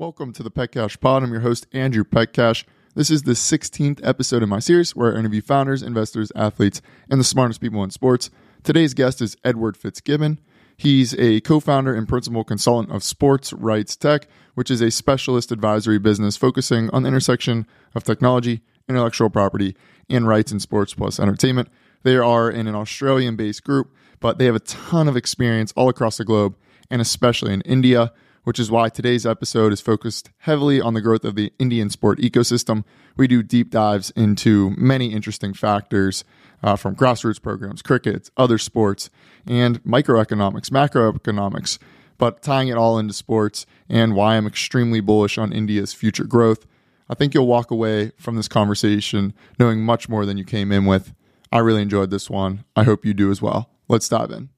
Welcome to the Petcash Pod. I'm your host, Andrew Petcash. This is the 16th episode in my series where I interview founders, investors, athletes, and the smartest people in sports. Today's guest is Edward Fitzgibbon. He's a co founder and principal consultant of Sports Rights Tech, which is a specialist advisory business focusing on the intersection of technology, intellectual property, and rights in sports plus entertainment. They are in an Australian based group, but they have a ton of experience all across the globe, and especially in India which is why today's episode is focused heavily on the growth of the Indian sport ecosystem. We do deep dives into many interesting factors uh, from grassroots programs, cricket, other sports, and microeconomics, macroeconomics, but tying it all into sports and why I'm extremely bullish on India's future growth. I think you'll walk away from this conversation knowing much more than you came in with. I really enjoyed this one. I hope you do as well. Let's dive in.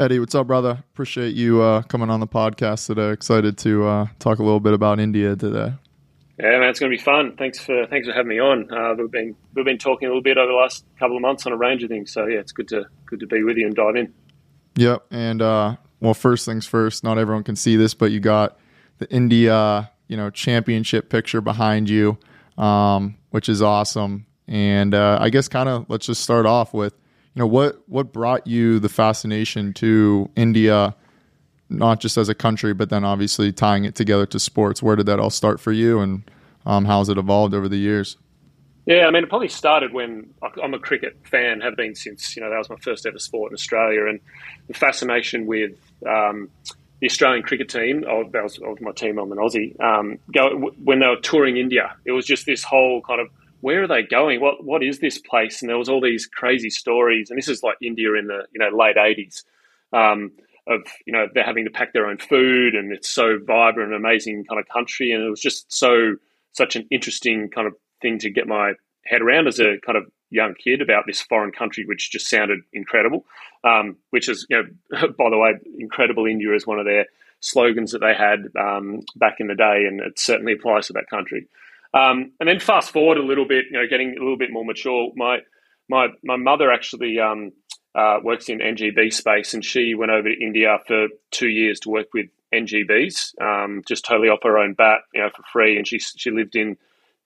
Eddie, what's up, brother? Appreciate you uh, coming on the podcast today. Excited to uh, talk a little bit about India today. Yeah, man, it's going to be fun. Thanks for thanks for having me on. Uh, we've been we've been talking a little bit over the last couple of months on a range of things. So yeah, it's good to good to be with you and dive in. Yep, and uh, well, first things first. Not everyone can see this, but you got the India you know championship picture behind you, um, which is awesome. And uh, I guess kind of let's just start off with you know what what brought you the fascination to India, not just as a country, but then obviously tying it together to sports. Where did that all start for you, and um, how has it evolved over the years? Yeah, I mean, it probably started when I'm a cricket fan, have been since you know that was my first ever sport in Australia, and the fascination with um, the Australian cricket team. Oh, that was, was my team. I'm an Aussie. Um, go when they were touring India. It was just this whole kind of where are they going? What what is this place? And there was all these crazy stories, and this is like India in the you know late eighties, um, of you know they're having to pack their own food, and it's so vibrant, and amazing kind of country, and it was just so such an interesting kind of thing to get my head around as a kind of young kid about this foreign country, which just sounded incredible. Um, which is you know by the way, incredible India is one of their slogans that they had um, back in the day, and it certainly applies to that country. Um, and then fast forward a little bit, you know, getting a little bit more mature. My my my mother actually um, uh, works in NGO space, and she went over to India for two years to work with NGOs, um, just totally off her own bat, you know, for free. And she she lived in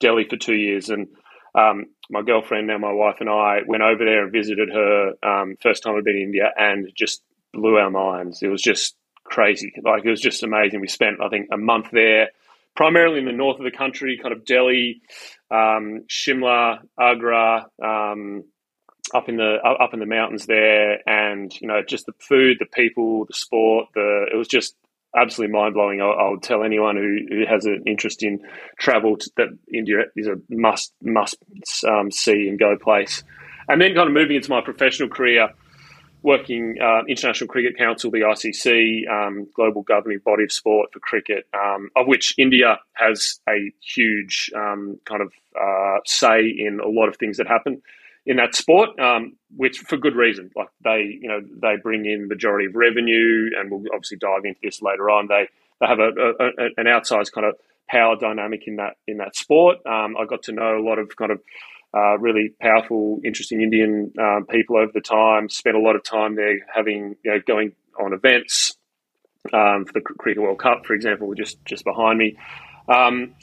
Delhi for two years, and um, my girlfriend, now my wife, and I went over there and visited her. Um, first time I'd been in India, and just blew our minds. It was just crazy, like it was just amazing. We spent, I think, a month there primarily in the north of the country, kind of Delhi, um, Shimla, Agra, um, up in the up in the mountains there, and you know just the food, the people, the sport. The it was just absolutely mind blowing. I, I, would tell anyone who, who has an interest in travel to, that India is a must must um, see and go place. And then kind of moving into my professional career working uh, International Cricket Council, the ICC, um, global governing body of sport for cricket, um, of which India has a huge um, kind of uh, say in a lot of things that happen in that sport, um, which for good reason. Like they, you know, they bring in majority of revenue, and we'll obviously dive into this later on. They they have a, a, a an outsized kind of power dynamic in that in that sport. Um, I got to know a lot of kind of uh, really powerful, interesting Indian um, people over the time. Spent a lot of time there, having you know going on events um, for the Cricket World Cup, for example, just just behind me. Um,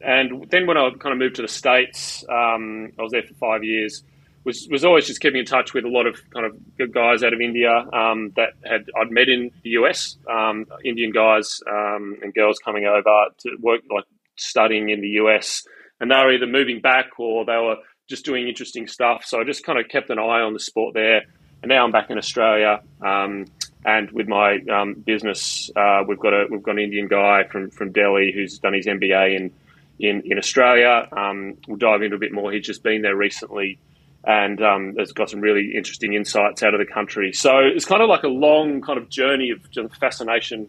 and then when I kind of moved to the states, um, I was there for five years. Was was always just keeping in touch with a lot of kind of good guys out of India um, that had I'd met in the US, um, Indian guys and girls coming over to work like studying in the US and they were either moving back or they were just doing interesting stuff. So I just kind of kept an eye on the sport there. And now I'm back in Australia, um, and with my um, business, uh, we've got a we've got an Indian guy from from Delhi who's done his MBA in in in Australia. Um, we'll dive into a bit more. He's just been there recently, and um, has got some really interesting insights out of the country. So it's kind of like a long kind of journey of fascination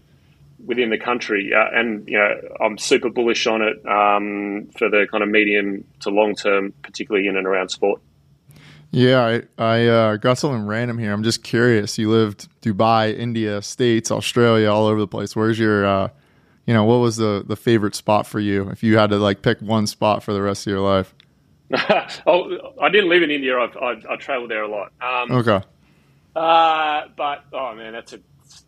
within the country, uh, and you know I'm super bullish on it um, for the kind of medium to long term, particularly in and around sport. Yeah, I, I uh, got something random here. I'm just curious. You lived Dubai, India, States, Australia, all over the place. Where's your, uh, you know, what was the the favorite spot for you if you had to like pick one spot for the rest of your life? oh, I didn't live in India. I've, I've, I travelled there a lot. Um, okay. Uh, but oh man, that's a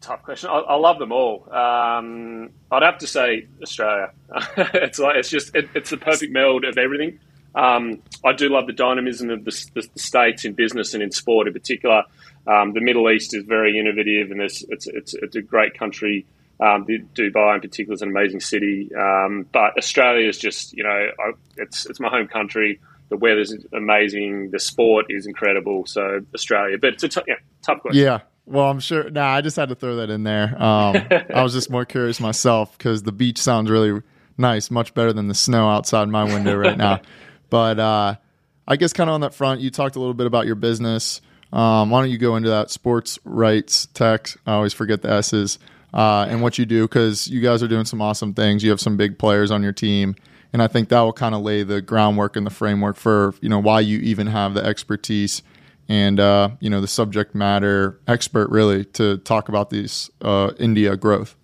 tough question. I, I love them all. Um, I'd have to say Australia. it's like it's just it, it's the perfect meld of everything. Um, I do love the dynamism of the, the, the, states in business and in sport in particular. Um, the Middle East is very innovative and it's, it's, it's, it's a great country. Um, Dubai in particular is an amazing city. Um, but Australia is just, you know, I, it's, it's my home country. The weather's amazing. The sport is incredible. So Australia, but it's a t- yeah, tough question. Yeah. Well, I'm sure. Nah, I just had to throw that in there. Um, I was just more curious myself because the beach sounds really nice, much better than the snow outside my window right now. But uh, I guess kind of on that front, you talked a little bit about your business. Um, why don't you go into that sports rights tech? I always forget the S's uh, and what you do because you guys are doing some awesome things. You have some big players on your team, and I think that will kind of lay the groundwork and the framework for you know why you even have the expertise and uh, you know the subject matter expert really to talk about these uh, India growth.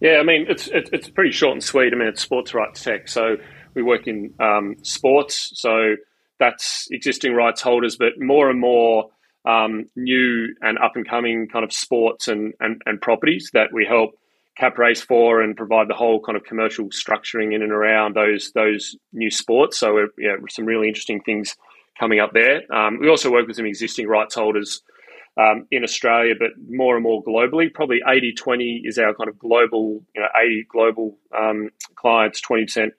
Yeah, I mean it's it's pretty short and sweet. I mean it's sports rights tech, so we work in um, sports, so that's existing rights holders, but more and more um, new and up and coming kind of sports and, and, and properties that we help cap raise for and provide the whole kind of commercial structuring in and around those those new sports. So yeah, some really interesting things coming up there. Um, we also work with some existing rights holders um, in Australia, but more and more globally. Probably 80 20 is our kind of global, you know, 80 global um, clients, 20%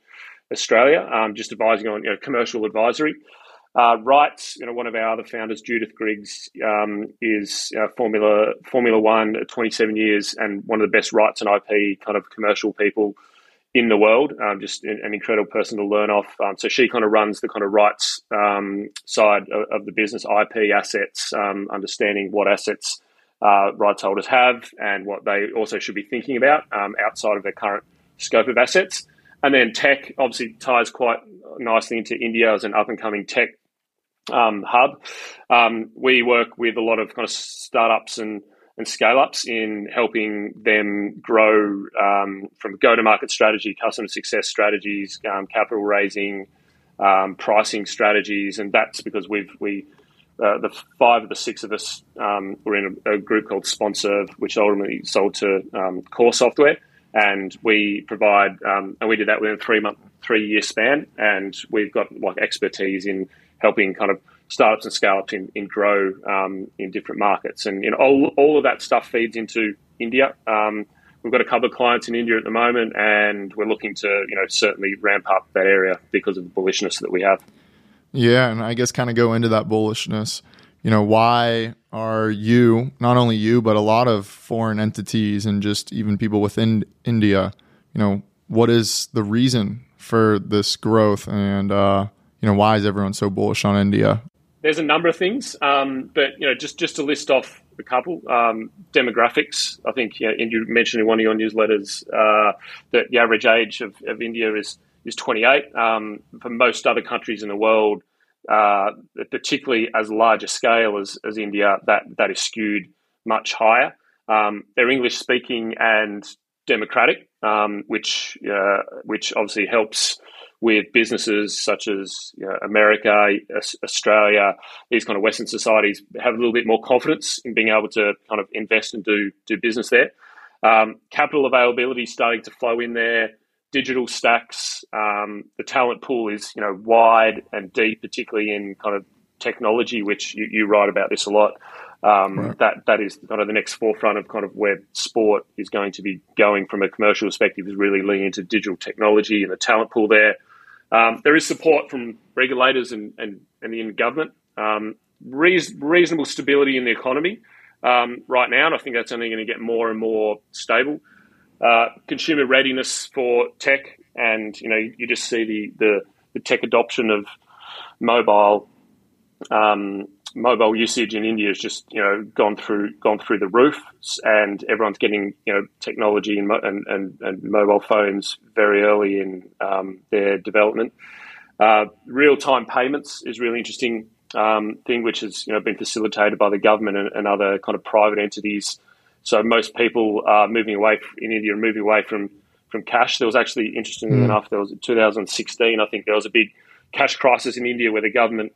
Australia, um, just advising on you know, commercial advisory. Uh, rights, you know, one of our other founders, Judith Griggs, um, is uh, Formula Formula One, 27 years, and one of the best rights and IP kind of commercial people in the world. Um, just an incredible person to learn off. Um, so she kind of runs the kind of rights um, side of, of, the business, IP assets, um, understanding what assets uh, rights holders have and what they also should be thinking about um, outside of their current scope of assets. And then tech obviously ties quite nicely into India as an up and coming tech um, hub. we work with a lot of kind of startups and and scale ups in helping them grow um, from go to market strategy, customer success strategies, um, capital raising, um, pricing strategies, and that's because we've we uh, the five of the six of us um, were in a, a, group called SponServe, which ultimately sold to um, KORE Software, and we provide um, and we did that within a three month, three year span, and we've got like expertise in helping kind of startups and scale ups in, in grow um, in different markets. And you know, all, all of that stuff feeds into India. Um, we've got a couple of clients in India at the moment, and we're looking to you know certainly ramp up that area because of the bullishness that we have. Yeah, and I guess kind of go into that bullishness. You know, why are you not only you but a lot of foreign entities and just even people within India? You know, what is the reason for this growth and uh, you know why is everyone so bullish on India? There's a number of things, um, but you know, just just to list off a couple um, demographics. I think you, know, you mentioned in one of your newsletters uh, that the average age of, of India is is 28. Um, for most other countries in the world, uh, particularly as large a scale as, as India, that that is skewed much higher. Um, they're English speaking and democratic, um, which uh, which obviously helps with businesses such as you know, America, Australia, these kind of Western societies have a little bit more confidence in being able to kind of invest and do do business there. Um, capital availability is starting to flow in there. Digital stacks, um, the talent pool is you know wide and deep, particularly in kind of technology, which you, you write about this a lot. Um, right. That that is kind of the next forefront of kind of where sport is going to be going from a commercial perspective. Is really leaning into digital technology and the talent pool there. Um, there is support from regulators and, and, and the government. Um, reasonable stability in the economy um, right now, and I think that's only going to get more and more stable. Uh, consumer readiness for tech, and you know, you just see the the, the tech adoption of mobile um, mobile usage in India has just you know gone through gone through the roof, and everyone's getting you know technology and and, and, and mobile phones very early in um, their development. Uh, Real time payments is really interesting um, thing, which has you know been facilitated by the government and, and, other kind of private entities. So most people are moving away in India, and moving away from from cash. There was actually interestingly mm. enough, there was 2016, I think there was a big cash crisis in India where the government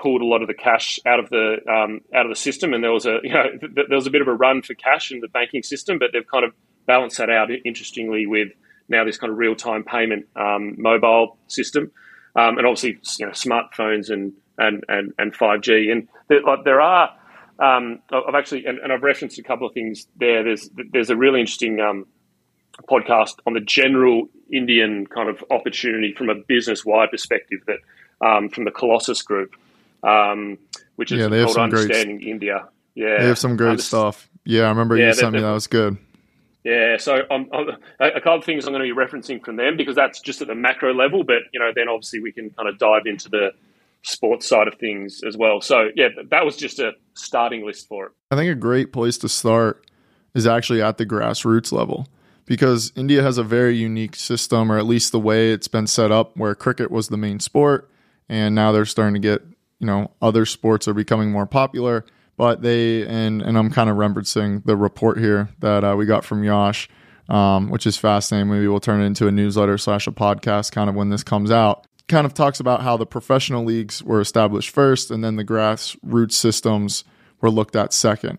pulled a lot of the cash out of the um, out of the system, and there was a you know th- there was a bit of a run for cash in the banking system, but they've kind of balanced that out interestingly with now this kind of real time payment um, mobile system, um, and obviously you know smartphones and and and and five G, and there, like, there are. Um, I've actually, and, and, I've referenced a couple of things there. There's there's a really interesting um, podcast on the general Indian kind of opportunity from a business wide perspective that um, from the Colossus Group, um, which is yeah, they have called Understanding great, India. Yeah, they have some great stuff. Yeah, I remember yeah, you sent me that was good. Yeah, so I'm, I'm, a couple of things I'm going to be referencing from them because that's just at the macro level, but you know, then obviously we can kind of dive into the sports side of things as well. So yeah, that was just a starting list for it. I think a great place to start is actually at the grassroots level because India has a very unique system, or at least the way it's been set up, where cricket was the main sport, and now they're starting to get you know other sports are becoming more popular but they and and I'm kind of referencing the report here that uh, we got from Yash, um, which is fascinating. Maybe we'll turn it into a newsletter slash a podcast, kind of when this comes out. Kind of talks about how the professional leagues were established first, and then the grassroots systems were looked at second.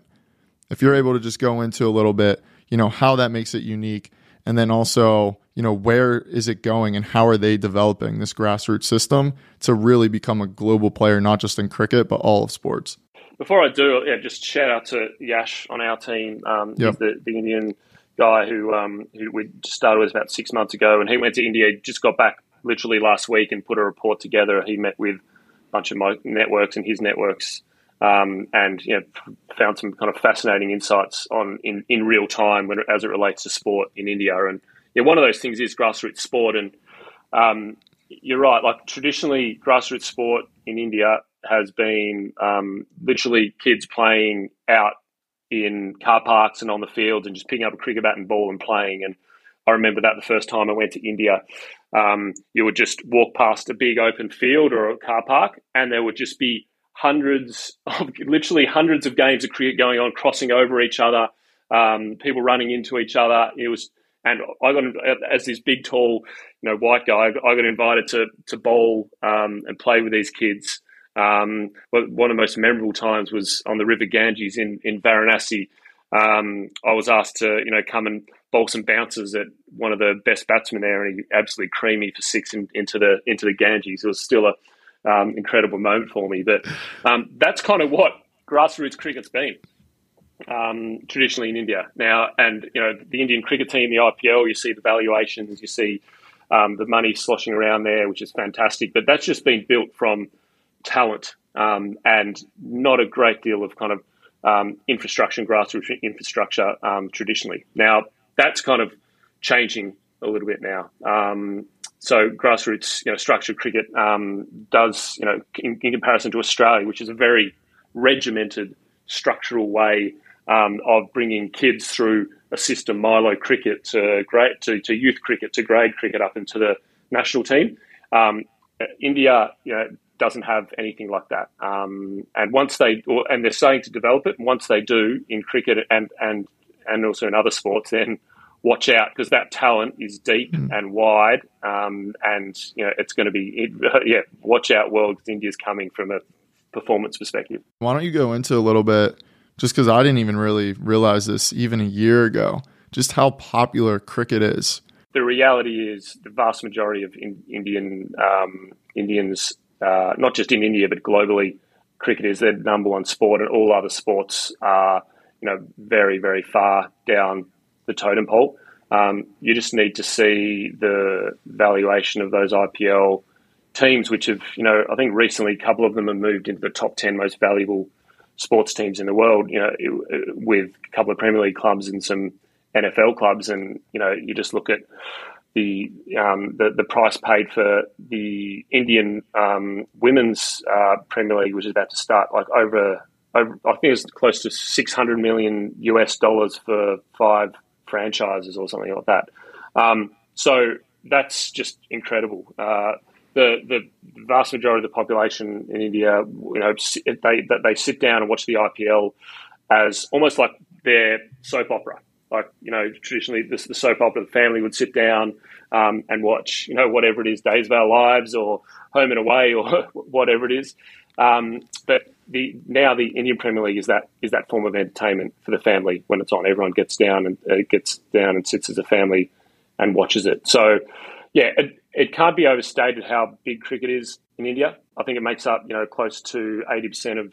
If you're able to just go into a little bit, you know how that makes it unique, and then also you know where is it going and how are they developing this grassroots system to really become a global player not just in cricket but all of sports before I do, yeah, just shout out to Yash on our team. Um, yep. The, the Indian guy who um, who we started with about six months ago, and he went to India. Just got back literally last week and put a report together. He met with a bunch of my networks and his networks, um, and you know, found some kind of fascinating insights on in, in real time when as it relates to sport in India. And yeah, one of those things is grassroots sport, and um, you're right. Like traditionally, grassroots sport in India has been um, literally kids playing out in car parks and on the fields and just picking up a cricket bat and ball and playing. And I remember that the first time I went to India, um, you would just walk past a big open field or a car park, and there would just be hundreds of literally hundreds of games of cricket going on, crossing over each other, um, people running into each other. It was, and I got as this big, tall, you know, white guy. I got invited to to bowl um, and play with these kids. Um, one of the most memorable times was on the River Ganges in, in Varanasi. Um, I was asked to, you know, come and bowl some bounces at one of the best batsmen there, and he absolutely creamed me for six in, into the into the Ganges. It was still a um, incredible moment for me. But um, that's kind of what grassroots cricket's been um, traditionally in India now. And you know, the Indian cricket team, the IPL, you see the valuations, you see um, the money sloshing around there, which is fantastic. But that's just been built from talent um, and not a great deal of kind of um, infrastructure and grassroots infrastructure um, traditionally. Now that's kind of changing a little bit now. Um, so grassroots, you know, structured cricket does, you know, in, in, comparison to Australia, which is a very regimented, structural way um, of bringing kids through a system, Milo cricket to grade to, to youth cricket to grade cricket up into the national team. Um, India, you know, doesn't have anything like that. Um, and once they, or, and they're starting to develop it. And once they do in cricket and and and also in other sports, then watch out because that talent is deep mm. and wide, um, and you know it's going to be yeah. Watch out, world! Because India's coming from a performance perspective. Why don't you go into a little bit, just because I didn't even really realize this even a year ago, just how popular cricket is. The reality is the vast majority of in, Indian um, Indians uh, not just in India but globally, cricket is their number one sport, and all other sports are you know very very far down the totem pole. Um, you just need to see the valuation of those IPL teams, which have you know I think recently a couple of them have moved into the top ten most valuable sports teams in the world. You know, with a couple of Premier League clubs and some NFL clubs, and you know you just look at the, um, the the price paid for the Indian um, women's uh, Premier League, which is about to start, like over, over I think it's close to six hundred million US dollars for five franchises or something like that. Um, so that's just incredible. Uh, the the vast majority of the population in India, you know, they they sit down and watch the IPL as almost like their soap opera like you know traditionally the, the soap opera the family would sit down um, and watch you know whatever it is days of our lives or home and away or whatever it is. Um, but the now the Indian Premier League is that is that form of entertainment for the family when it's on. Everyone gets down and uh, gets down and sits as a family and watches it. So, yeah, it, it can't be overstated how big cricket is in India. I think it makes up you know close to eighty percent of,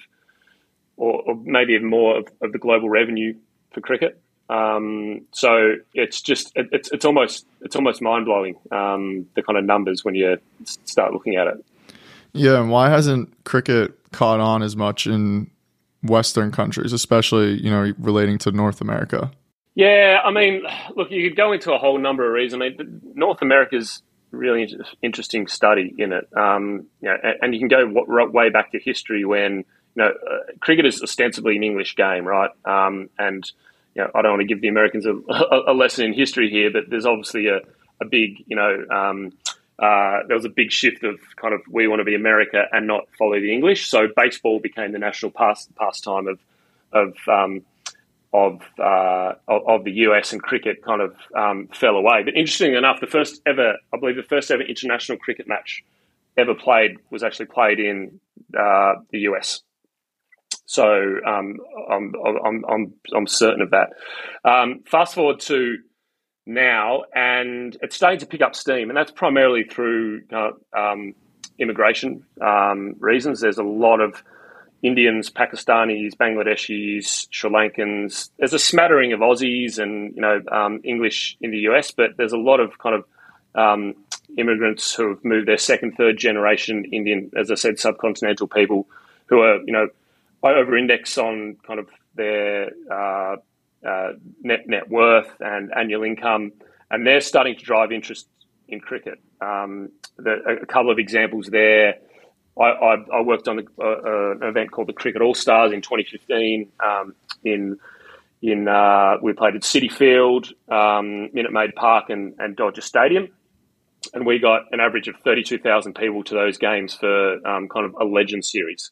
or, or, maybe even more of, of, the global revenue for cricket. Um, so it's just it, it's it's almost it's almost mind blowing um, the kind of numbers when you start looking at it. Yeah, and why hasn't cricket caught on as much in Western countries, especially you know relating to North America? Yeah, I mean, look, you could go into a whole number of reasons. I mean, North America's really interesting study in it. Um, you know, and, you can go way back to history when you know uh, cricket is ostensibly an English game, right? Um, and you know, I don't want to give the Americans a, a, a, lesson in history here, but there's obviously a, a big, you know, um, uh, there was a big shift of kind of we want to be America and not follow the English. So baseball became the national past, pastime of of um, of, uh, of, the US and cricket kind of um, fell away. But interestingly enough, the first ever, I believe, the first ever international cricket match ever played was actually played in uh, the US. So um, I'm, I'm, I'm, I'm certain of that. Um, fast forward to now, and it's starting to pick up steam, and that's primarily through uh, um, immigration um, reasons. There's a lot of Indians, Pakistanis, Bangladeshis, Sri Lankans. There's a smattering of Aussies and you know um, English in the US, but there's a lot of kind of um, immigrants who have moved their second, third generation Indian, as I said, subcontinental people who are you know over index on kind of their uh, uh, net net worth and annual income, and they're starting to drive interest in cricket. Um, the, a couple of examples there. I, I, I worked on uh, uh, an event called the Cricket All Stars in 2015. Um, in in uh, we played at Citi Field, um, Minute Maid Park, and, and Dodger Stadium, and we got an average of 32,000 people to those games for um, kind of a legend series.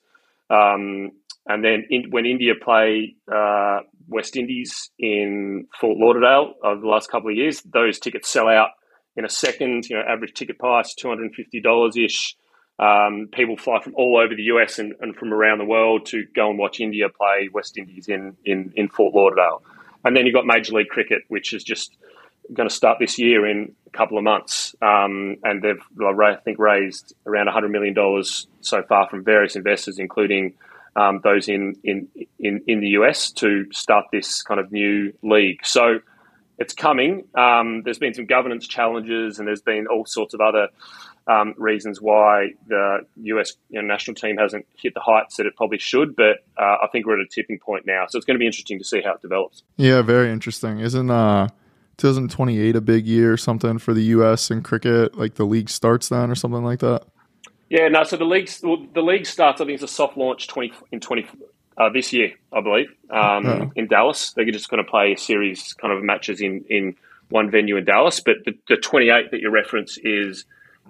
Um, and then in, when India play uh, West Indies in Fort Lauderdale over the last couple of years, those tickets sell out in a second. You know, average ticket price two hundred and fifty dollars ish. Um, people fly from all over the US and, and, from around the world to go and watch India play West Indies in, in, in Fort Lauderdale. And then you've got Major League Cricket, which is just going to start this year in a couple of months. Um, and they've, I think, raised around $100 million so far from various investors, including um, those in, in, in, in the US, to start this kind of new league. So it's coming. Um, there's been some governance challenges, and there's been all sorts of other um, reasons why the US you know, national team hasn't hit the heights that it probably should. But uh, I think we're at a tipping point now, so it's going to be interesting to see how it develops. Yeah, very interesting. Isn't uh, 2028 a big year or something for the US in cricket? Like the league starts then or something like that. Yeah, no. So the league the league starts. I think it's a soft launch twenty in twenty uh, this year, I believe, um, oh. in Dallas. They're just going to play a series kind of matches in in one venue in Dallas. But the, the twenty eight that you reference is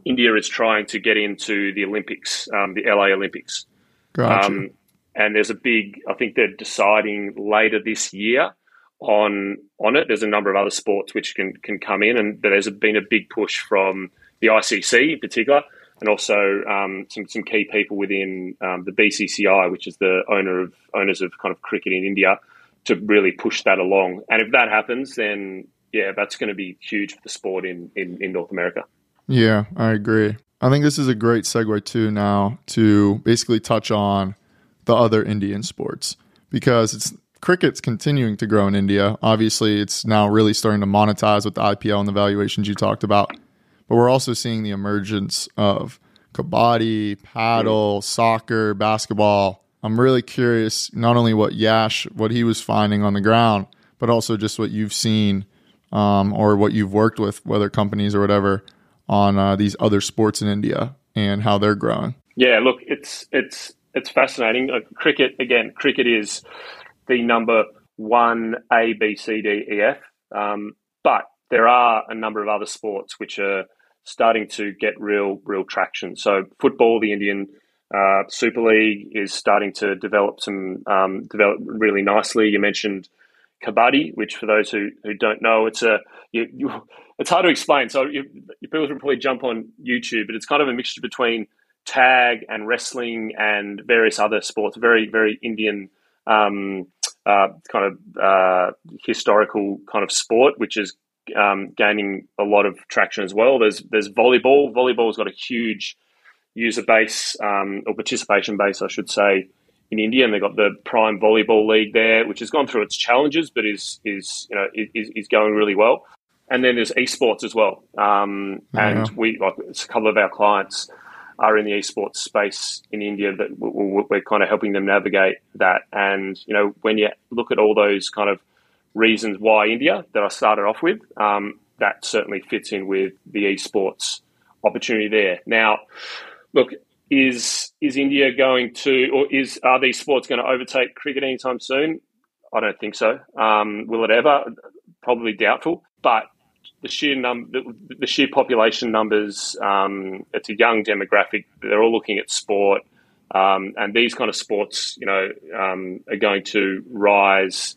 India is trying to get into the Olympics, um, the LA Olympics. Gotcha. Um, and there's a big, I think they're deciding later this year on on it. There's a number of other sports which can can come in, and but there's been a big push from the ICC in particular, and also um, some some key people within um, the BCCI, which is the owner of owners of kind of cricket in India, to really push that along. And if that happens, then yeah, that's going to be huge for the sport in, in, in North America. Yeah, I agree. I think this is a great segue too now to basically touch on the other Indian sports because it's cricket's continuing to grow in India. Obviously, it's now really starting to monetize with the IPL and the valuations you talked about. But we're also seeing the emergence of kabaddi, paddle, soccer, basketball. I'm really curious not only what Yash, what he was finding on the ground, but also just what you've seen um, or what you've worked with, whether companies or whatever, on uh, these other sports in India and how they're growing. Yeah, look, it's it's it's fascinating. Uh, cricket again, cricket is the number one A B C D E F, um, but there are a number of other sports which are starting to get real real traction. So football, the Indian uh, Super League is starting to develop some um, develop really nicely. You mentioned kabaddi, which for those who, who don't know, it's a you, you, it's hard to explain. So you, people can probably jump on YouTube, but it's kind of a mixture between tag and wrestling and various other sports. Very very Indian um, uh, kind of uh, historical kind of sport, which is um, gaining a lot of traction as well. There's there's volleyball. Volleyball's got a huge user base um, or participation base, I should say, in India, and they've got the Prime Volleyball League there, which has gone through its challenges, but is is you know is, is going really well. And then there's esports as well, um, and we like a couple of our clients are in the esports space in India that we're kind of helping them navigate that. And you know, when you look at all those kind of reasons why India that I started off with, um, that certainly fits in with the esports opportunity there. Now, look, is is India going to, or is are these sports going to overtake cricket anytime soon? I don't think so. Um, will it ever? Probably doubtful. But the sheer num the, the sheer population numbers. Um, it's a young demographic. They're all looking at sport, um, and these kind of sports, you know, um, are going to rise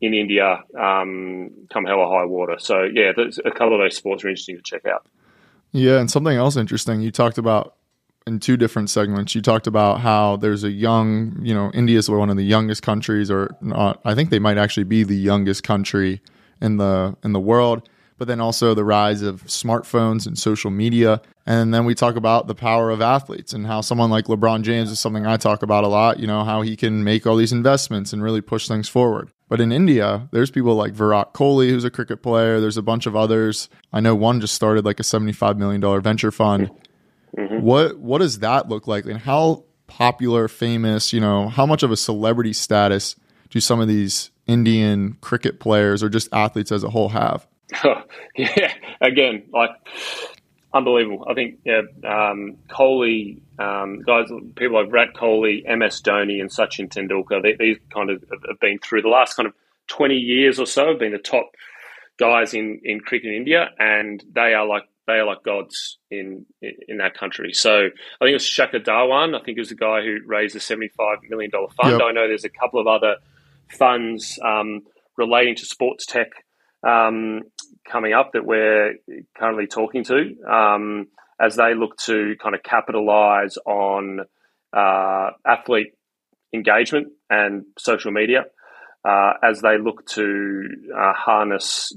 in India um, come hell or high water. So yeah, a couple of those sports are interesting to check out. Yeah, and something else interesting you talked about in two different segments. You talked about how there's a young, you know, India is one of the youngest countries, or not. I think they might actually be the youngest country in the in the world. But then also the rise of smartphones and social media. And then we talk about the power of athletes and how someone like LeBron James is something I talk about a lot, you know, how he can make all these investments and really push things forward. But in India, there's people like Virat Kohli, who's a cricket player. There's a bunch of others. I know one just started like a $75 million venture fund. Mm-hmm. What what does that look like? And how popular, famous, you know, how much of a celebrity status do some of these Indian cricket players or just athletes as a whole have? yeah, again, like unbelievable. I think yeah, um, Kohli, um, guys, people like Rat Kohli, MS Dhoni, and Sachin Tendulkar. They, these kind of have been through the last kind of twenty years or so. Have been the top guys in in cricket in India, and they are like they are like gods in in that country. So I think it was Shikhar Dhawan. I think it was the guy who raised the seventy five million dollar fund. Yep. I know there's a couple of other funds um, relating to sports tech um, coming up that we're currently talking to um, as they look to kind of capitalize on uh, athlete engagement and social media. Uh, as they look to uh, harness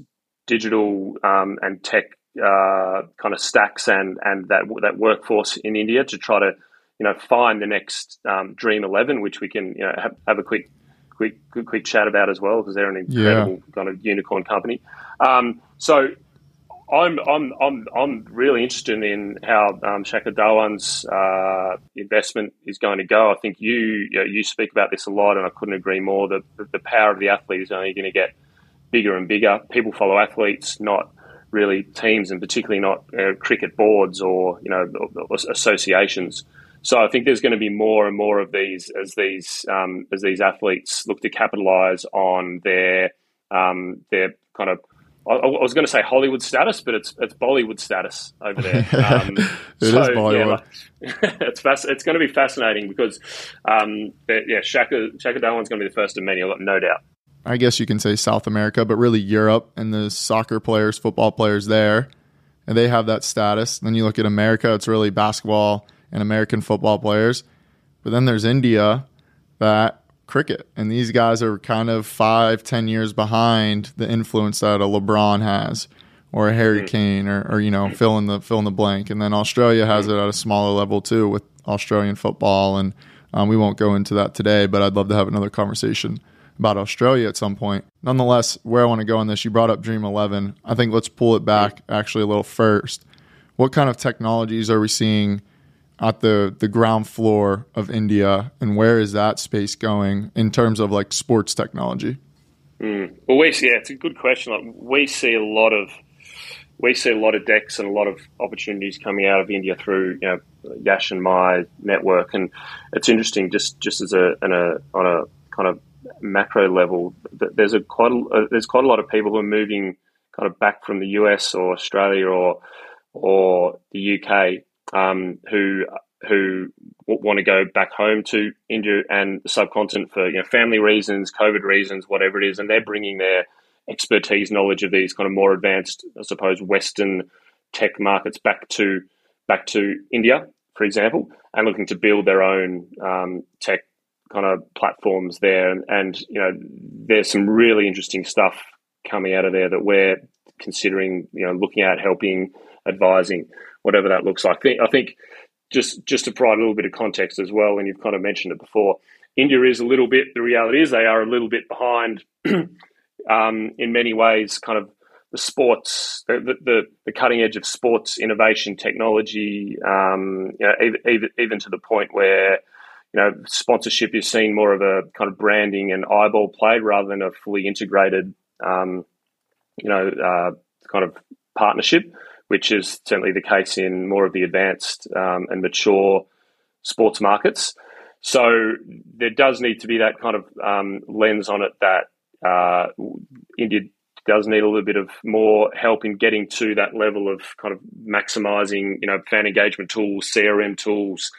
digital um, and tech uh, kind of stacks and and that that workforce in India to try to you know find the next um, Dream Eleven, which we can you know have, have a quick quick quick, quick chat about as well because they're an incredible yeah. kind of unicorn company. Um, so. I'm I'm I'm I'm really interested in how um, Shikhar Dhawan's uh, investment is going to go. I think you you, know, you, speak about this a lot, and I couldn't agree more. The, the power of the athlete is only going to get bigger and bigger. People follow athletes, not really teams, and particularly not uh, cricket boards or you know associations. So I think there's going to be more and more of these as these um, as these athletes look to capitalize on their um, their kind of I, I, was going to say Hollywood status, but it's it's Bollywood status over there. Um, it so, is Bollywood. Yeah, it's fast, it's going to be fascinating because um, yeah, Shaka Shikhar Dhawan's going to be the first of many. No doubt. I guess you can say South America, but really Europe and the soccer players, football players there, and they have that status. Then you look at America, it's really basketball and American football players. But then there's India, that cricket, and these guys are kind of five, ten years behind the influence that a LeBron has, or a Harry hmm. Kane, or, or you know, fill in the fill in the blank. And then Australia has it at a smaller level too with Australian football, and um, we won't go into that today. But I'd love to have another conversation about Australia at some point. Nonetheless, where I want to go on this, you brought up Dream 11. I think let's pull it back actually a little first. What kind of technologies are we seeing at the, the ground floor of India, and where is that space going in terms of like sports technology? Mm. Well, we yeah, it's a good question. Like, we see a lot of we see a lot of decks and a lot of opportunities coming out of India through you know Yash and my network, and it's interesting just just as a, a on a kind of macro level, there's a quite a, uh, there's quite a lot of people who are moving kind of back from the US or Australia or or the UK um, who who want to go back home to India and the subcontinent for you know family reasons, COVID reasons, whatever it is, and they're bringing their expertise, knowledge of these kind of more advanced, I suppose, Western tech markets back to back to India for example, and looking to build their own um, tech kind of platforms there. And, and, you know, there's some really interesting stuff coming out of there that we're considering, you know, looking at, helping, advising, whatever that looks like. I think, just just to provide a little bit of context as well, and you've kind of mentioned it before, India is a little bit. The reality is they are a little bit behind um, in many ways. Kind of the sports, the, the, the cutting edge of sports innovation technology, um, you know, even, even to the point where you know sponsorship is seen more of a kind of branding and eyeball play rather than a fully integrated, um, you know, uh, kind of partnership, which is certainly the case in more of the advanced um, and mature sports markets. So there does need to be that kind of um, lens on it that uh, India does need a little bit of more help in getting to that level of kind of maximizing, you know, fan engagement tools, CRM tools,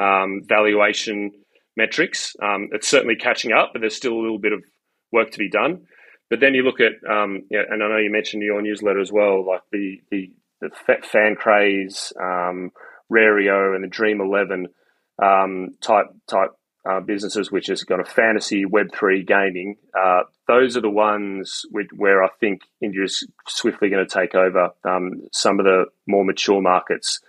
um, valuation metrics. Um, it's certainly catching up, but there's still a little bit of work to be done. But then you look at, um, and I know you mentioned your newsletter as well, like the the, the FanCraze, um, Rario, and the Dream Eleven um, type type uh, businesses, which has got a fantasy Web three gaming. Uh, those are the ones with, where I think India is swiftly going to take over um, some of the more mature markets,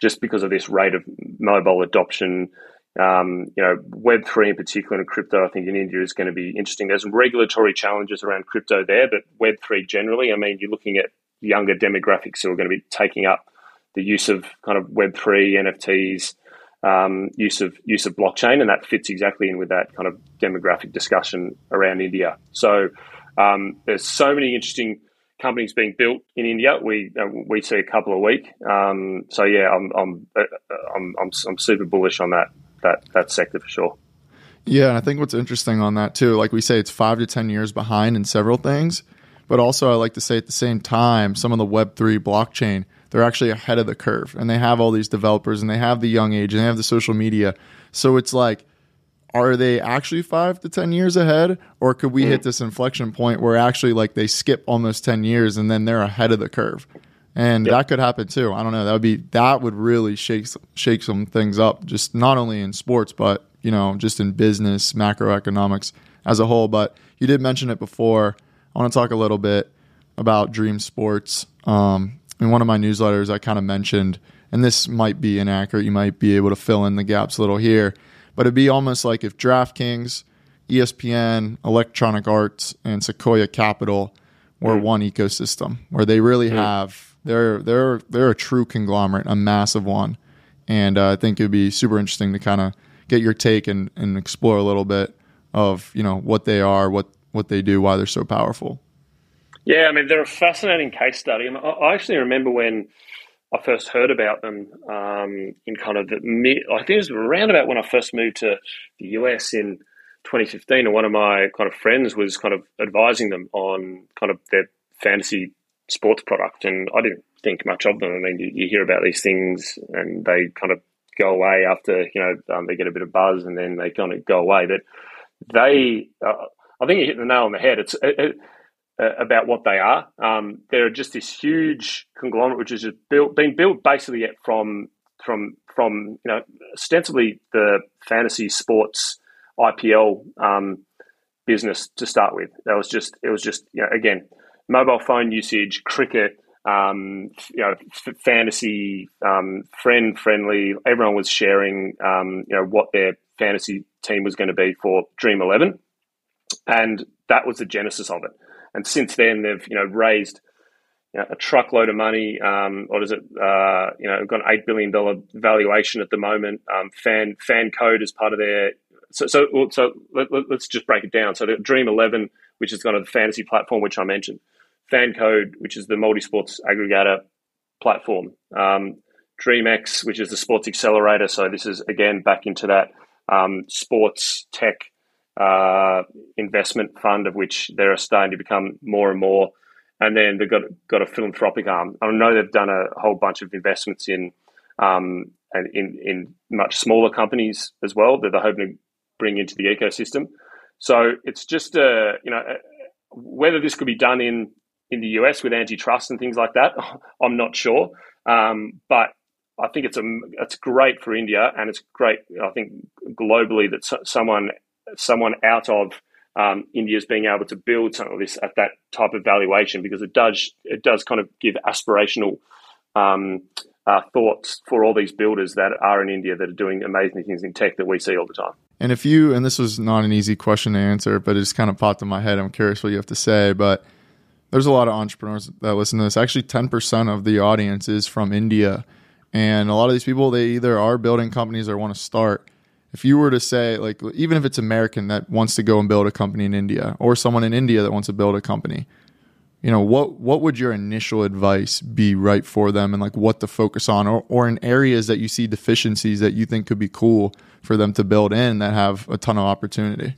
just because of this rate of mobile adoption. Um, you know, Web three in particular and crypto, I think in India is going to be interesting. There's regulatory challenges around crypto there, but Web three generally, I mean, you're looking at younger demographics who are going to be taking up the use of kind of Web three NFTs um, use of use of blockchain, and that fits exactly in with that kind of demographic discussion around India. So um, there's so many interesting companies being built in India. We uh, we see a couple a week. Um, so yeah, I'm I'm, uh, I'm I'm I'm super bullish on that that that sector for sure. Yeah, and I think what's interesting on that too, like we say, it's five to ten years behind in several things, but also I like to say at the same time, some of the Web three blockchain they're actually ahead of the curve and they have all these developers and they have the young age and they have the social media. So it's like, are they actually five to 10 years ahead? Or could we mm. hit this inflection point where actually like they skip almost 10 years and then they're ahead of the curve? And yep. that could happen too. I don't know. That would be, that would really shake, shake some things up, just not only in sports, but, you know, just in business, macroeconomics as a whole. But you did mention it before. I want to talk a little bit about Dream Sports. Um, in one of my newsletters, I kind of mentioned, and this might be inaccurate. You might be able to fill in the gaps a little here, but it'd be almost like if DraftKings, ESPN, Electronic Arts, and Sequoia Capital were mm. one ecosystem where they really mm. have they're they're they're a true conglomerate, a massive one, and uh, I think it'd be super interesting to kind of get your take and, and explore a little bit of you know what they are, what what they do, why they're so powerful. Yeah, I mean, they're a fascinating case study. I actually remember when I first heard about them um, in kind of the mid, I think it was around about when I first moved to the US in 2015, and one of my kind of friends was kind of advising them on kind of their fantasy sports product, and I didn't think much of them. I mean, you, you hear about these things, and they kind of go away after you know um, they get a bit of buzz, and then they kind of go away. But they, uh, I think you hit the nail on the head. It's it, it, uh, about what they are. Um, they're just this huge conglomerate, which is built, been built basically from from from you know ostensibly the fantasy sports IPL um, business to start with. That was just it was just you know again mobile phone usage, cricket. Um, you know, f- fantasy, um, friend friendly. Everyone was sharing, um, you know, what their fantasy team was going to be for Dream Eleven, and that was the genesis of it. And since then, they've you know raised you know, a truckload of money. Um, what is it? Uh, you know, got an eight billion dollar valuation at the moment. Um, fan FanCode is part of their. So so so let, us just break it down. So the Dream Eleven, which is kind of the fantasy platform which I mentioned, FanCode, which is the multi sports aggregator platform, um, DreamX, which is the sports accelerator. So this is again back into that um, sports tech uh, investment fund, of which there are starting to become more and more. And then they've got got a philanthropic arm. I know they've done a whole bunch of investments in um, and in in much smaller companies as well that they're hoping to bring into the ecosystem. So it's just a you know whether this could be done in in the US with antitrust and things like that, I'm not sure. Um, but I think it's a it's great for India, and it's great. I think globally that so, someone someone out of um, India is being able to build some of this at that type of valuation because it does it does kind of give aspirational um, uh, thoughts for all these builders that are in India that are doing amazing things in tech that we see all the time. And if you and this was not an easy question to answer, but it just kind of popped in my head. I'm curious what you have to say, but there's a lot of entrepreneurs that listen to this. Actually, 10% of the audience is from India. And a lot of these people, they either are building companies or want to start if you were to say like even if it's american that wants to go and build a company in india or someone in india that wants to build a company you know what what would your initial advice be right for them and like what to focus on or, or in areas that you see deficiencies that you think could be cool for them to build in that have a ton of opportunity?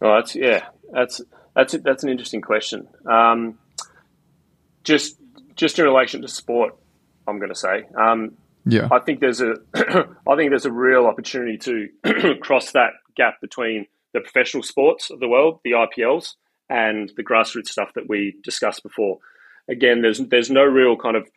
Oh that's yeah that's that's that's an interesting question. Um, just just in relation to sport i'm going to say. Um, yeah, I think there's a I think there's a real opportunity to cross that gap between the professional sports of the world, the IPLs, and the grassroots stuff that we discussed before. Again, there's there's no real kind of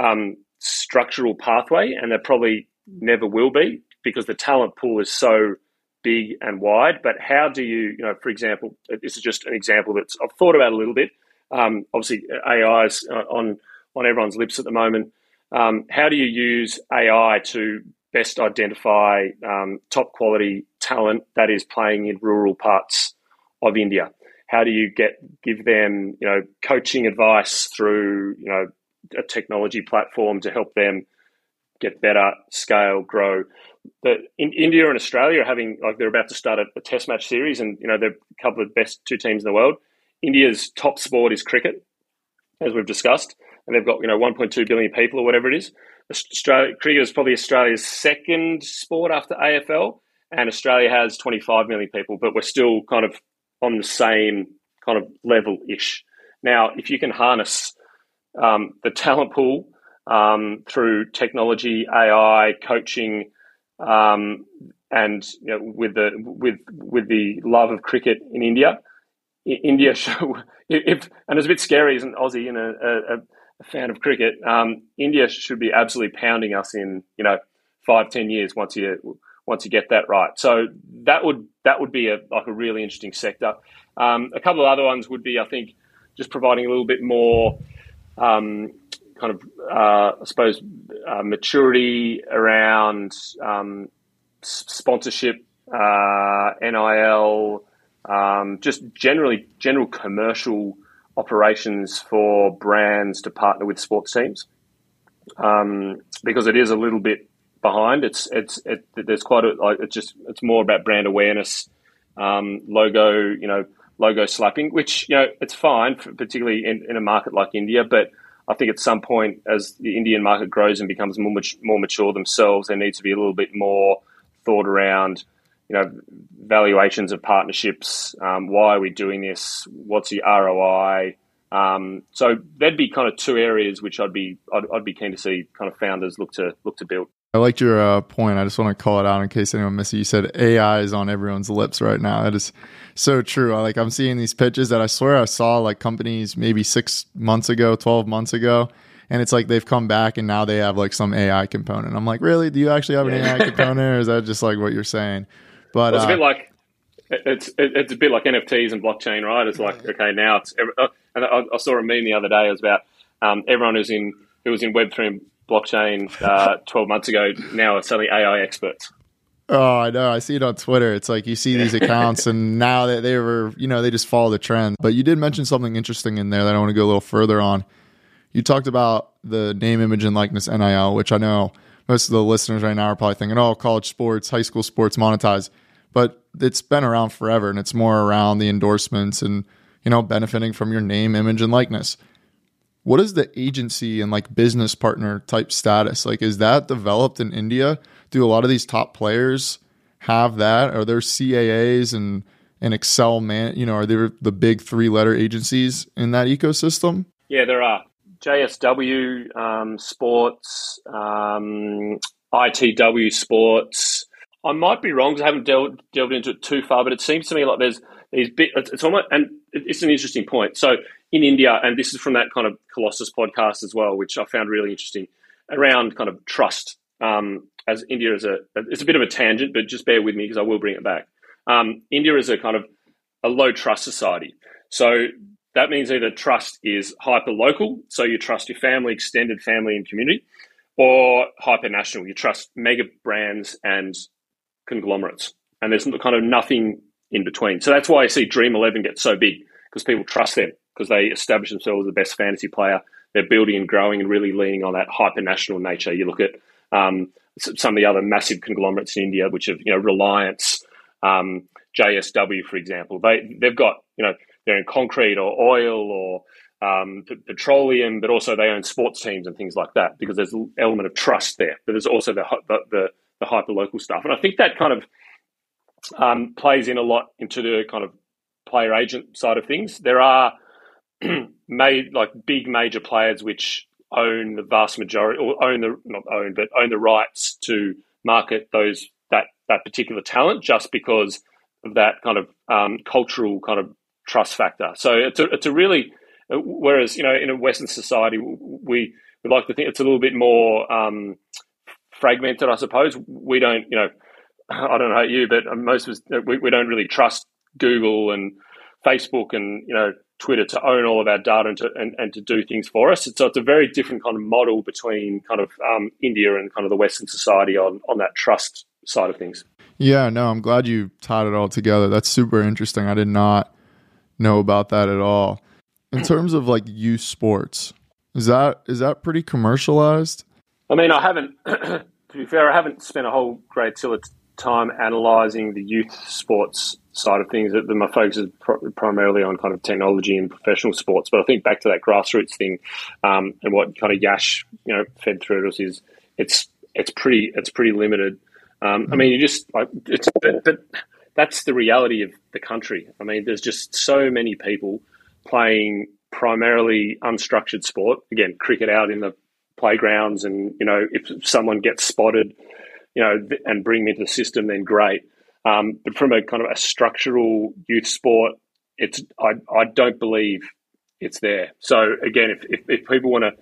um, structural pathway, and there probably never will be because the talent pool is so big and wide. But how do you, you know, for example, this is just an example that I've thought about a little bit. Um, obviously, AI is on on everyone's lips at the moment. Um, how do you use AI to best identify um, top quality talent that is playing in rural parts of India? How do you get give them you know coaching advice through you know a technology platform to help them get better, scale, grow? The, in India and Australia are having like they're about to start a, a test match series, and you know they're a couple of best two teams in the world. India's top sport is cricket, as we've discussed and they've got you know 1.2 billion people or whatever it is. Australia, cricket is probably Australia's second sport after AFL, and Australia has 25 million people, but we're still kind of on the same kind of level ish. Now, if you can harness um, the talent pool um, through technology, AI, coaching, um, and you know, with the with with the love of cricket in India, India if and it's a bit scary as an Aussie and a, a, a fan of cricket, um, India should be absolutely pounding us in you know five ten years once you once you get that right. So that would that would be a like a really interesting sector. Um, a couple of other ones would be I think just providing a little bit more um, kind of uh, I suppose uh, maturity around um, sponsorship, uh, NIL, um, just generally general commercial operations for brands to partner with sports teams um, because it is a little bit behind. It's it's it, there's quite a it's just it's more about brand awareness, um, logo you know logo slapping, which you know it's fine, for, particularly in, in a market like India, but I think at some point, as the Indian market grows and becomes more more mature themselves, there needs to be a little bit more thought around you know, valuations of partnerships. Um, why are we doing this? What's the ROI? Um, so there'd be kind of two areas which I'd be I'd, I'd, be keen to see kind of founders look to look to build. I liked your uh, point. I just want to call it out in case anyone missed it. You said AI is on everyone's lips right now. That is so true. I, like I'm seeing these pitches that I swear I saw like companies maybe six months ago, twelve months ago, and it's like they've come back and now they have like some AI component. I'm like, really? Do you actually have an AI component, or is that just like what you're saying? But well, it's uh, a bit like it's it's a bit like NFTs and blockchain, right? It's like okay, now it's uh, and I, I, saw a meme the other day. It was about um, everyone who's in who was in Web three and blockchain uh, twelve months ago now are suddenly AI experts. Oh, I know. I see it on Twitter. It's like you see these accounts, and now that they were, you know, they just follow the trend. But you did mention something interesting in there that I want to go a little further on. You talked about the name, image, and likeness NIL, which I know most of the listeners right now are probably thinking, "Oh, college sports, high school sports monetize." But it's been around forever and it's more around the endorsements and you know benefiting from your name image and likeness. What is the agency and like business partner type status? Like is that developed in india? Do a lot of these top players have that? Are there CAAs and and excel man you know are there the big three letter agencies in that ecosystem? Yeah there are. JSW um, sports um, ITW sports I might be wrong because I haven't delved, delved into it too far, but it seems to me like there's these bit. It's almost and it's an interesting point. So in India, and this is from that kind of Colossus podcast as well, which I found really interesting. around kind of trust. Um, as India is a, it's a bit of a tangent, but just bear with me because I will bring it back. Um, India is a kind of a low trust society. So that means either trust is hyper local, so you trust your family, extended family, and community, or hyper national, you trust mega brands and conglomerates. And there's kind of nothing in between. So that's why I see Dream 11 get so big because people trust them because they establish themselves as the best fantasy player. They're building and growing and really leaning on that hyper national nature. You look at um, some of the other massive conglomerates in India, which have, you know, Reliance, um, JSW, for example. They, they've got, you know, they're in concrete or oil or um, p- petroleum, but also they own sports teams and things like that because there's an element of trust there. But there's also the the, the, the hyper local stuff, and I think that kind of um, plays in a lot into the kind of player agent side of things. There are made like big major players which own the vast majority or own the not own but own the rights to market those that that particular talent just because of that kind of um, cultural kind of trust factor. So it's a, it's a really whereas you know in a Western society we we like to think it's a little bit more um, fragmented. I suppose we don't you know I don't know about you, but most of us we, we don't really trust Google and Facebook and you know Twitter to own all of our data and to and, and to do things for us. So it's a very different kind of model between kind of um, India and kind of the Western society on on that trust side of things. Yeah, no, I'm glad you tied it all together. That's super interesting. I did not know about that at all. In terms of like youth sports, is that is that pretty commercialized? I mean, I haven't. to be fair, I haven't spent a whole great deal of time analysing the youth sports side of things. My focus is pr- primarily on kind of technology and professional sports. But I think back to that grassroots thing um, and what kind of Yash you know fed through us is it's it's pretty it's pretty limited. Um, I mean, you just like it's but, but that's the reality of the country. I mean, there's just so many people playing primarily unstructured sport. Again, cricket out in the playgrounds, and you know, if someone gets spotted, you know, and bring them into the system, then great. Um, but from a kind of a structural youth sport, it's I, I don't believe it's there. So again, if, if, if people want to,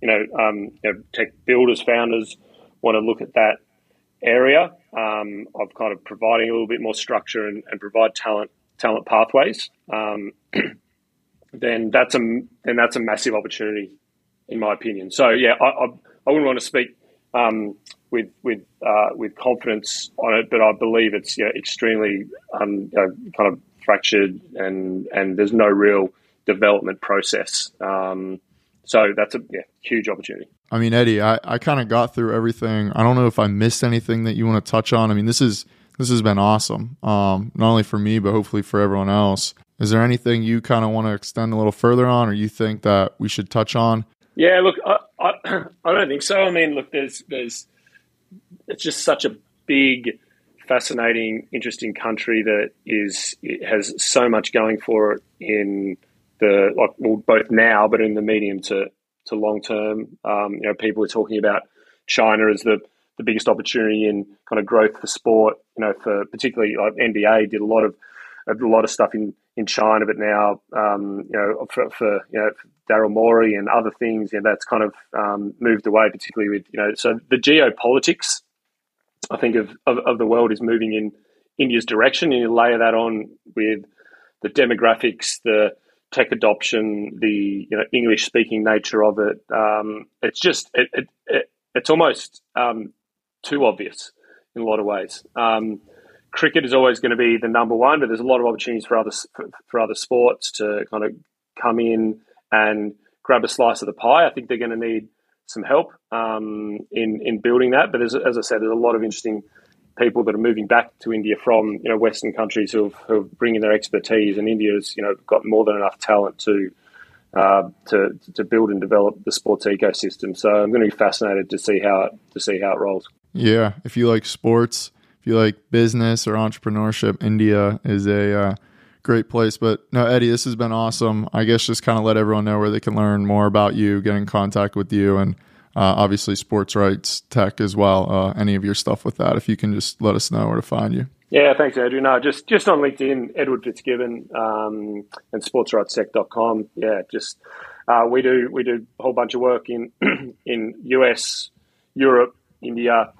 you know, um, you know, tech builders, founders want to look at that area um, of kind of providing a little bit more structure and, and provide talent talent pathways, um, then that's a then that's a massive opportunity, in my opinion. So yeah, I, I, I wouldn't want to speak um, with with uh, with confidence on it, but I believe it's you know, extremely um, you know, kind of fractured and and there's no real development process. Um, so that's a yeah, huge opportunity. I mean, Eddie, I, I kind of got through everything. I don't know if I missed anything that you want to touch on. I mean, this is this has been awesome, um, not only for me but hopefully for everyone else. Is there anything you kind of want to extend a little further on, or you think that we should touch on? Yeah, look, I, I, I don't think so. I mean, look, there's there's it's just such a big, fascinating, interesting country that is has so much going for it in the like well, both now, but in the medium to to long term. Um, you know, people are talking about China as the the biggest opportunity in kind of growth for sport. You know, for particularly like NBA did a lot of a lot of stuff in, in China, but now um, you know for, for you know Daryl Morey and other things, you know, that's kind of um, moved away, particularly with you know so the geopolitics. I think of, of, of the world is moving in India's direction, and you layer that on with the demographics, the tech adoption, the you know English speaking nature of it. Um, it's just it, it, it, it's almost um, too obvious in a lot of ways. Um, cricket is always going to be the number one, but there's a lot of opportunities for other for, for other sports to kind of come in and grab a slice of the pie. I think they're going to need some help um, in in building that. But as, as I said, there's a lot of interesting people that are moving back to India from you know Western countries who who are bringing their expertise, and India's you know got more than enough talent to uh, to to build and develop the sports ecosystem. So I'm going to be fascinated to see how to see how it rolls. Yeah, if you like sports, if you like business or entrepreneurship, India is a uh, great place. But no, Eddie, this has been awesome. I guess just kind of let everyone know where they can learn more about you, get in contact with you, and uh, obviously sports rights tech as well. Uh, any of your stuff with that, if you can just let us know where to find you. Yeah, thanks, Andrew. No, just just on LinkedIn, Edward Fitzgibbon um, and sportsrightstech.com. Yeah, just uh, we do we do a whole bunch of work in in US, Europe, India,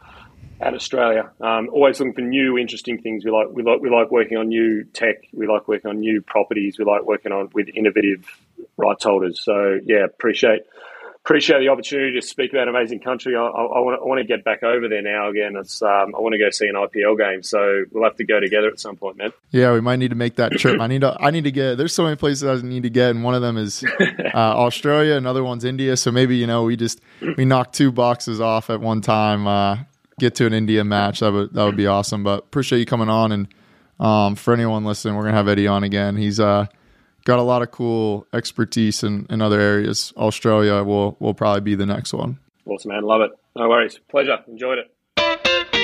and Australia. Um, always looking for new, interesting things. We like we like we like working on new tech. We like working on new properties. We like working on with innovative rights holders. So yeah, appreciate appreciate the opportunity to speak about an amazing country. I, I, I want to get back over there now again. It's um, I want to go see an IPL game, so we'll have to go together at some point, man. Yeah, we might need to make that trip. I need to I need to get. There's so many places I need to get, and one of them is uh, Australia. Another one's India. So maybe you know we just we knock two boxes off at one time. Uh, get to an India match. That would that would be awesome. But appreciate you coming on, and um, for anyone listening, we're gonna have Eddie on again. He's uh got a lot of cool expertise in, in other areas. Australia will will probably be the next one. Awesome, man. Love it. No worries. Pleasure. Enjoyed it.